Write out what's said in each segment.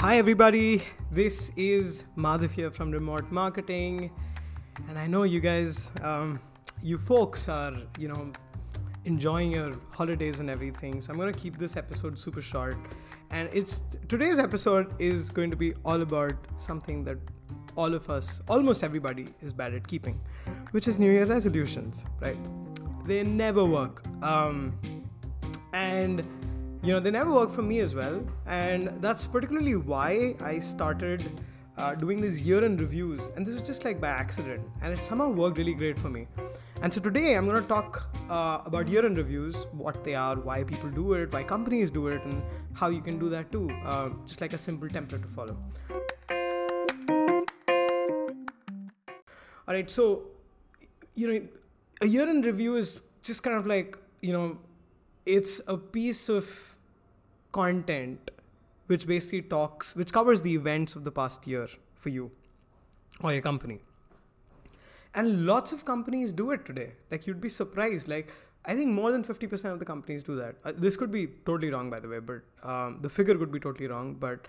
Hi, everybody. This is Madhav here from Remote Marketing, and I know you guys, um, you folks, are you know enjoying your holidays and everything. So I'm gonna keep this episode super short, and it's today's episode is going to be all about something that all of us, almost everybody, is bad at keeping, which is New Year resolutions. Right? They never work, um, and you know they never work for me as well. And that's particularly why i started uh, doing these year-end reviews. And this is just like by accident. And it somehow worked really great for me. And so today i'm going to talk uh, about year-end reviews what they are why people do it why companies do it and how you can do that too. Uh, just like a simple template to follow. All right so you know a year-end review is just kind of like you know it's a piece of content which basically talks, which covers the events of the past year for you or your company. And lots of companies do it today. Like you'd be surprised. Like I think more than 50% of the companies do that. Uh, this could be totally wrong, by the way, but um, the figure could be totally wrong. But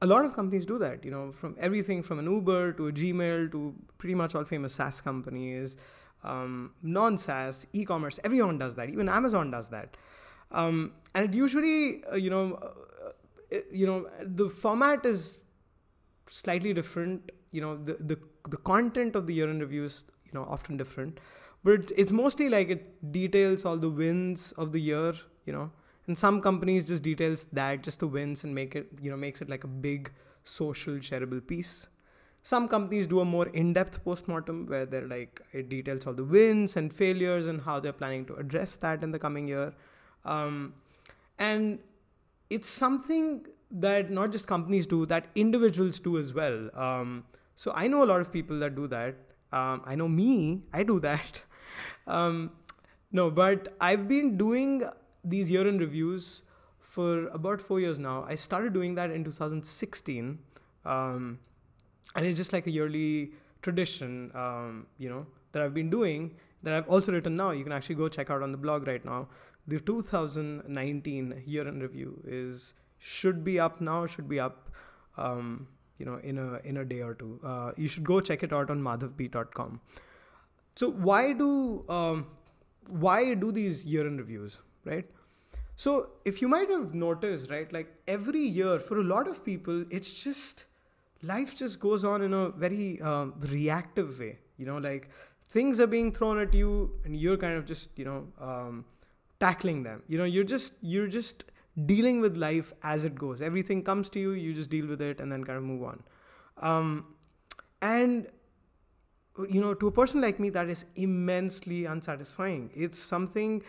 a lot of companies do that, you know, from everything from an Uber to a Gmail to pretty much all famous SaaS companies, um, non SaaS, e commerce, everyone does that. Even Amazon does that. Um, and it usually, uh, you know, uh, you know, the format is slightly different. You know, the the the content of the year-end reviews, you know, often different, but it's mostly like it details all the wins of the year. You know, and some companies just details that just the wins and make it, you know, makes it like a big social shareable piece. Some companies do a more in-depth postmortem where they're like it details all the wins and failures and how they're planning to address that in the coming year. Um, and it's something that not just companies do, that individuals do as well. Um, so I know a lot of people that do that. Um, I know me, I do that. Um, no, but I've been doing these year in reviews for about four years now. I started doing that in 2016. Um, and it's just like a yearly tradition, um, you know, that I've been doing that I've also written now. You can actually go check out on the blog right now the 2019 year in review is should be up now should be up um, you know in a in a day or two. Uh, you should go check it out on madhavb.com so why do um, why do these year in reviews right? So if you might have noticed right like every year for a lot of people it's just life just goes on in a very um, reactive way. You know like things are being thrown at you and you're kind of just you know um, tackling them. You know you're just you're just dealing with life as it goes. Everything comes to you you just deal with it and then kind of move on. Um, and you know to a person like me that is immensely unsatisfying. It's something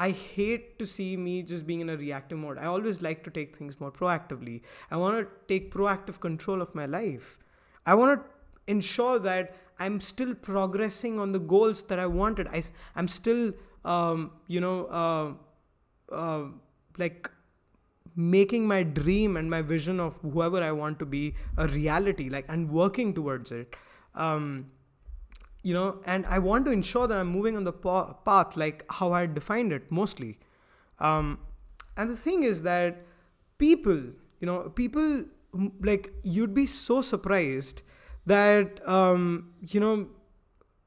i hate to see me just being in a reactive mode. I always like to take things more proactively. I want to take proactive control of my life. I want to ensure that i'm still progressing on the goals that i wanted. I, i'm still um, you know, uh, uh, like making my dream and my vision of whoever I want to be a reality, like, and working towards it. Um, you know, and I want to ensure that I'm moving on the path like how I defined it mostly. Um, and the thing is that people, you know, people like you'd be so surprised that um, you know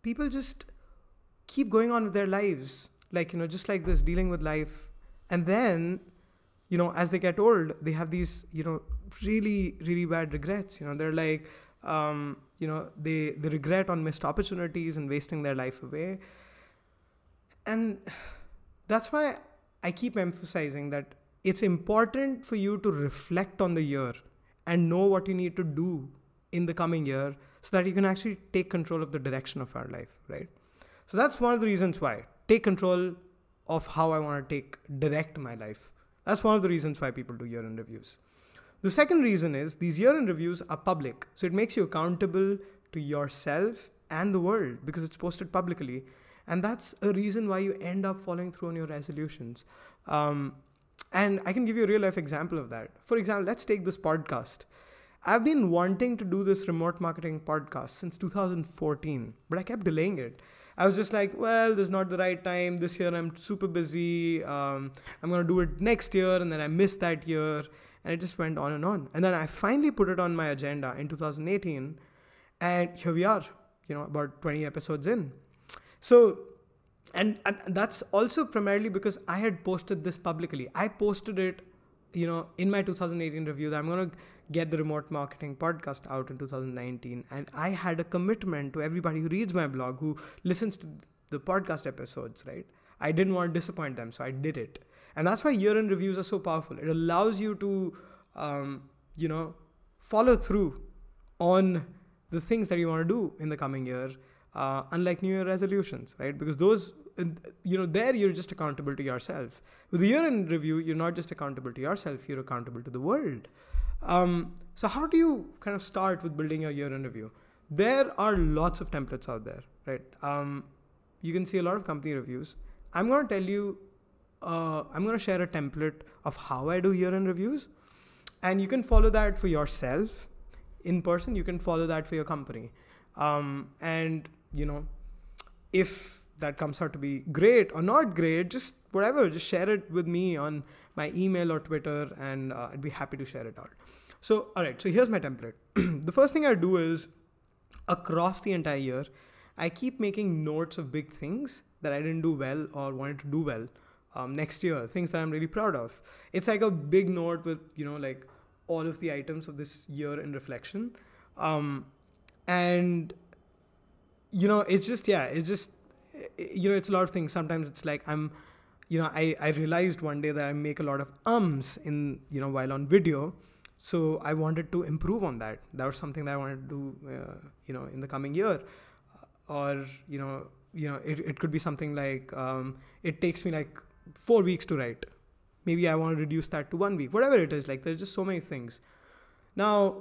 people just keep going on with their lives like you know just like this dealing with life. And then you know as they get old they have these you know really really bad regrets. You know they're like um, you know they they regret on missed opportunities and wasting their life away. And that's why i keep emphasizing that it's important for you to reflect on the year and know what you need to do in the coming year so that you can actually take control of the direction of our life right so that's one of the reasons why. Take control of how I want to take direct my life. That's one of the reasons why people do year end reviews. The second reason is these year end reviews are public. So it makes you accountable to yourself and the world because it's posted publicly. And that's a reason why you end up following through on your resolutions. Um, and I can give you a real life example of that. For example, let's take this podcast. I've been wanting to do this remote marketing podcast since 2014, but I kept delaying it I was just like, well, this is not the right time. This year I'm super busy. Um, I'm gonna do it next year, and then I missed that year. and it just went on and on. And then I finally put it on my agenda in 2018, and here we are, you know, about 20 episodes in. So, and, and that's also primarily because I had posted this publicly. I posted it, you know, in my 2018 review that I'm going to get the remote marketing podcast out in 2019. And I had a commitment to everybody who reads my blog, who listens to the podcast episodes, right? I didn't want to disappoint them, so I did it. And that's why year end reviews are so powerful. It allows you to, um, you know, follow through on the things that you want to do in the coming year, uh, unlike New Year resolutions, right? Because those, you know, there you're just accountable to yourself. With the year end review, you're not just accountable to yourself, you're accountable to the world. Um, so, how do you kind of start with building your year end review? There are lots of templates out there, right? Um, you can see a lot of company reviews. I'm going to tell you uh, I'm going to share a template of how I do year end reviews. And you can follow that for yourself in person. You can follow that for your company. Um, and, you know, if that comes out to be great or not great, just whatever, just share it with me on my email or Twitter, and uh, I'd be happy to share it out. So, all right, so here's my template. the first thing I do is across the entire year, I keep making notes of big things that I didn't do well or wanted to do well um, next year, things that I'm really proud of. It's like a big note with, you know, like all of the items of this year in reflection. Um, and, you know, it's just, yeah, it's just, you know, it's a lot of things. Sometimes it's like I'm, you know, I, I realized one day that I make a lot of ums in, you know, while on video. So I wanted to improve on that. That was something that I wanted to do, uh, you know, in the coming year. Or, you know, you know, it, it could be something like um, it takes me like four weeks to write. Maybe I want to reduce that to one week, whatever it is. Like, there's just so many things. Now,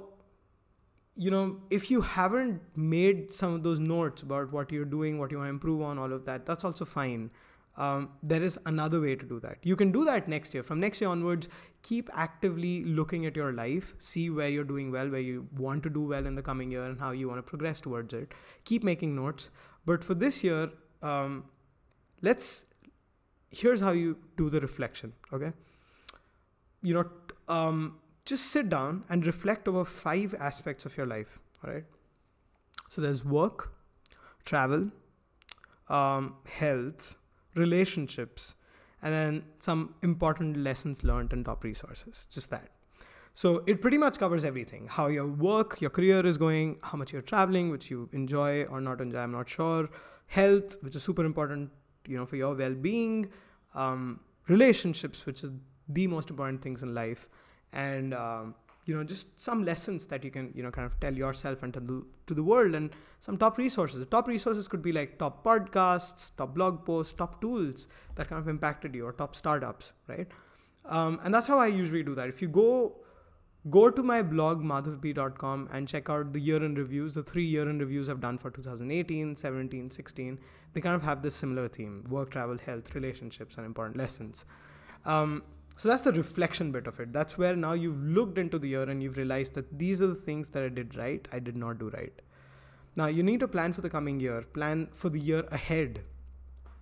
you know, if you haven't made some of those notes about what you're doing, what you want to improve on, all of that, that's also fine. Um, there is another way to do that. You can do that next year. From next year onwards, keep actively looking at your life, see where you're doing well, where you want to do well in the coming year, and how you want to progress towards it. Keep making notes. But for this year, um, let's here's how you do the reflection okay you know um, just sit down and reflect over five aspects of your life all right so there's work travel um, health relationships and then some important lessons learned and top resources just that. So it pretty much covers everything. How your work your career is going how much you're traveling which you enjoy or not enjoy i'm not sure. Health which is super important you know for your well-being. Um, relationships which is the most important things in life and um, you know just some lessons that you can you know kind of tell yourself and to the, to the world and some top resources. The top resources could be like top podcasts top blog posts top tools that kind of impacted you or top startups right? Um, and that's how i usually do that. If you go go to my blog madhavb.com and check out the year in reviews the three year in reviews i've done for 2018 17 16 they kind of have this similar theme work travel health relationships and important lessons. Um, so that's the reflection bit of it that's where now you've looked into the year and you've realized that these are the things that i did right i did not do right now you need to plan for the coming year plan for the year ahead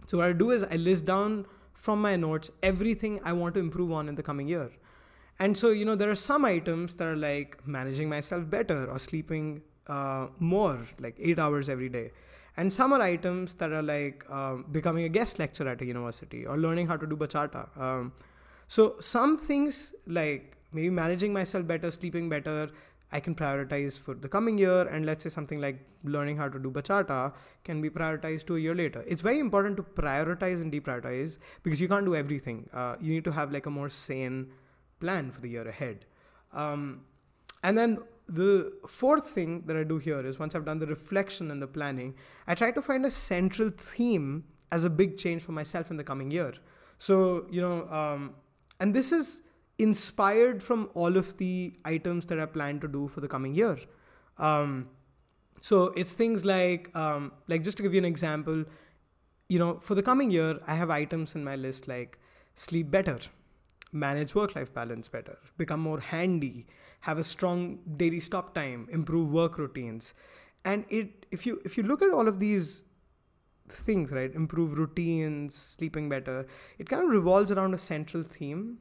so what i do is i list down from my notes everything i want to improve on in the coming year and so, you know, there are some items that are like managing myself better or sleeping uh, more, like eight hours every day. And some are items that are like um, becoming a guest lecturer at a university or learning how to do bachata. Um, so, some things like maybe managing myself better, sleeping better, I can prioritize for the coming year. And let's say something like learning how to do bachata can be prioritized to a year later. It's very important to prioritize and deprioritize because you can't do everything. Uh, you need to have like a more sane plan for the year ahead. Um, and then the fourth thing that I do here is once I've done the reflection and the planning, I try to find a central theme as a big change for myself in the coming year. So, you know, um, and this is inspired from all of the items that I plan to do for the coming year. Um, so it's things like, um, like just to give you an example, you know, for the coming year, I have items in my list like sleep better, manage work life balance better, become more handy, have a strong daily stop time, improve work routines. And it if you if you look at all of these things, right, improve routines, sleeping better, it kind of revolves around a central theme,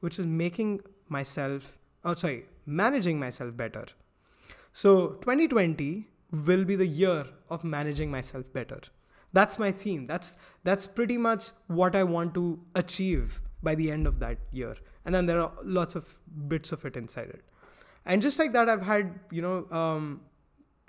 which is making myself, oh, sorry, managing myself better. So 2020 will be the year of managing myself better. That's my theme. That's that's pretty much what I want to achieve by the end of that year. And then there are lots of bits of it inside it. And just like that, I've had you know um,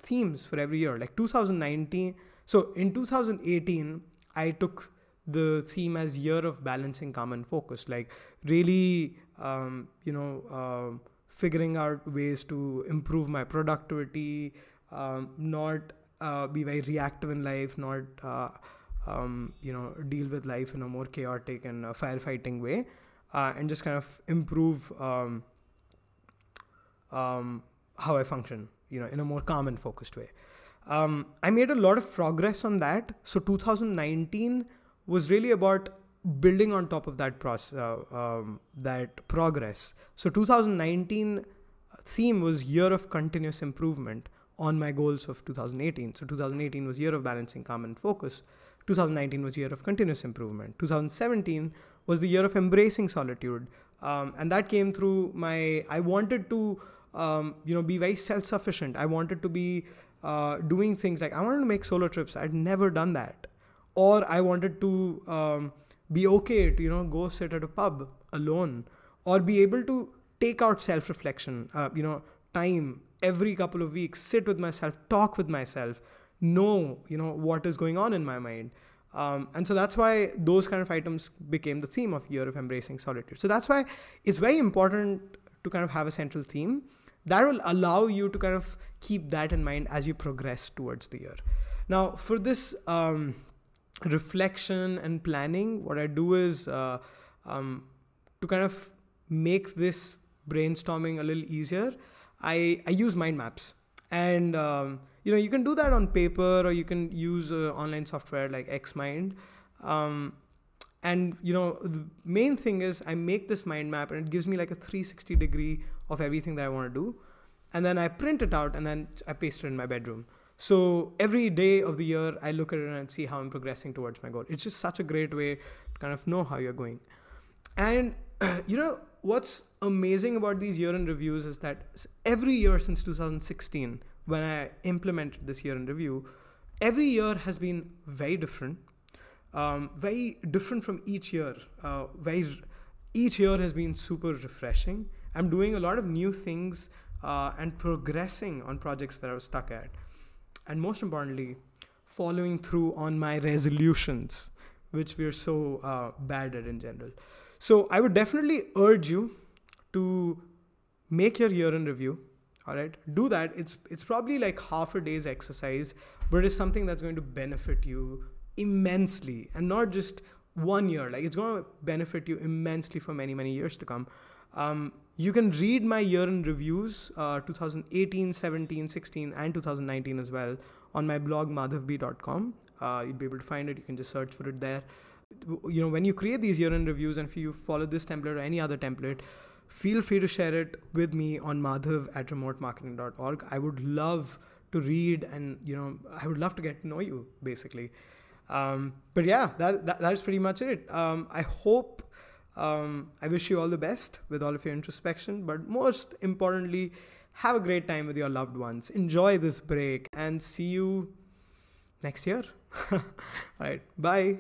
themes for every year. Like 2019. So in 2018, I took the theme as year of balancing calm and focus. Like really, um, you know. Um, figuring out ways to improve my productivity, um, not uh, be very reactive in life, not uh, um, you know deal with life in a more chaotic and uh, firefighting way, uh, and just kind of improve um, um, how I function, you know, in a more calm and focused way. Um, I made a lot of progress on that. So 2019 was really about building on top of that process, uh, um, that progress. So 2019 theme was year of continuous improvement on my goals of 2018. So 2018 was year of balancing calm and focus. 2019 was year of continuous improvement. 2017 was the year of embracing solitude, um, and that came through my. I wanted to, um, you know, be very self-sufficient. I wanted to be uh, doing things like I wanted to make solo trips. I'd never done that, or I wanted to um, be okay to you know go sit at a pub alone. Or be able to take out self-reflection uh, you know time every couple of weeks sit with myself talk with myself know you know what is going on in my mind. Um, and so that's why those kind of items became the theme of year of embracing solitude. So that's why it's very important to kind of have a central theme that will allow you to kind of keep that in mind as you progress towards the year now for this um, reflection and planning, what I do is uh, um, to kind of make this brainstorming a little easier. I, I use mind maps and um, you know you can do that on paper or you can use uh, online software like xmind um, and you know the main thing is i make this mind map and it gives me like a 360 degree of everything that i want to do and then i print it out and then i paste it in my bedroom so every day of the year, I look at it and see how I'm progressing towards my goal. It's just such a great way to kind of know how you're going. And you know what's amazing about these year in reviews is that every year since 2016, when I implemented this year in review, every year has been very different, um, very different from each year. Uh, very each year has been super refreshing. I'm doing a lot of new things uh, and progressing on projects that I was stuck at and most importantly, following through on my resolutions, which we're so uh, bad at in general. So I would definitely urge you to make your year in review. All right, do that. It's it's probably like half a day's exercise, but it's something that's going to benefit you immensely, and not just one year. Like it's going to benefit you immensely for many many years to come. Um, you can read my year in reviews, uh, 2018, 17, 16, and 2019 as well on my blog madhavb.com. Uh, you'll be able to find it. You can just search for it there. You know, when you create these year in reviews and if you follow this template or any other template, feel free to share it with me on madhav at remotemarketing.org. I would love to read and, you know, I would love to get to know you basically. Um, but yeah, that, that, that is pretty much it. Um, I hope um, I wish you all the best with all of your introspection, but most importantly, have a great time with your loved ones. Enjoy this break and see you next year. all right, bye.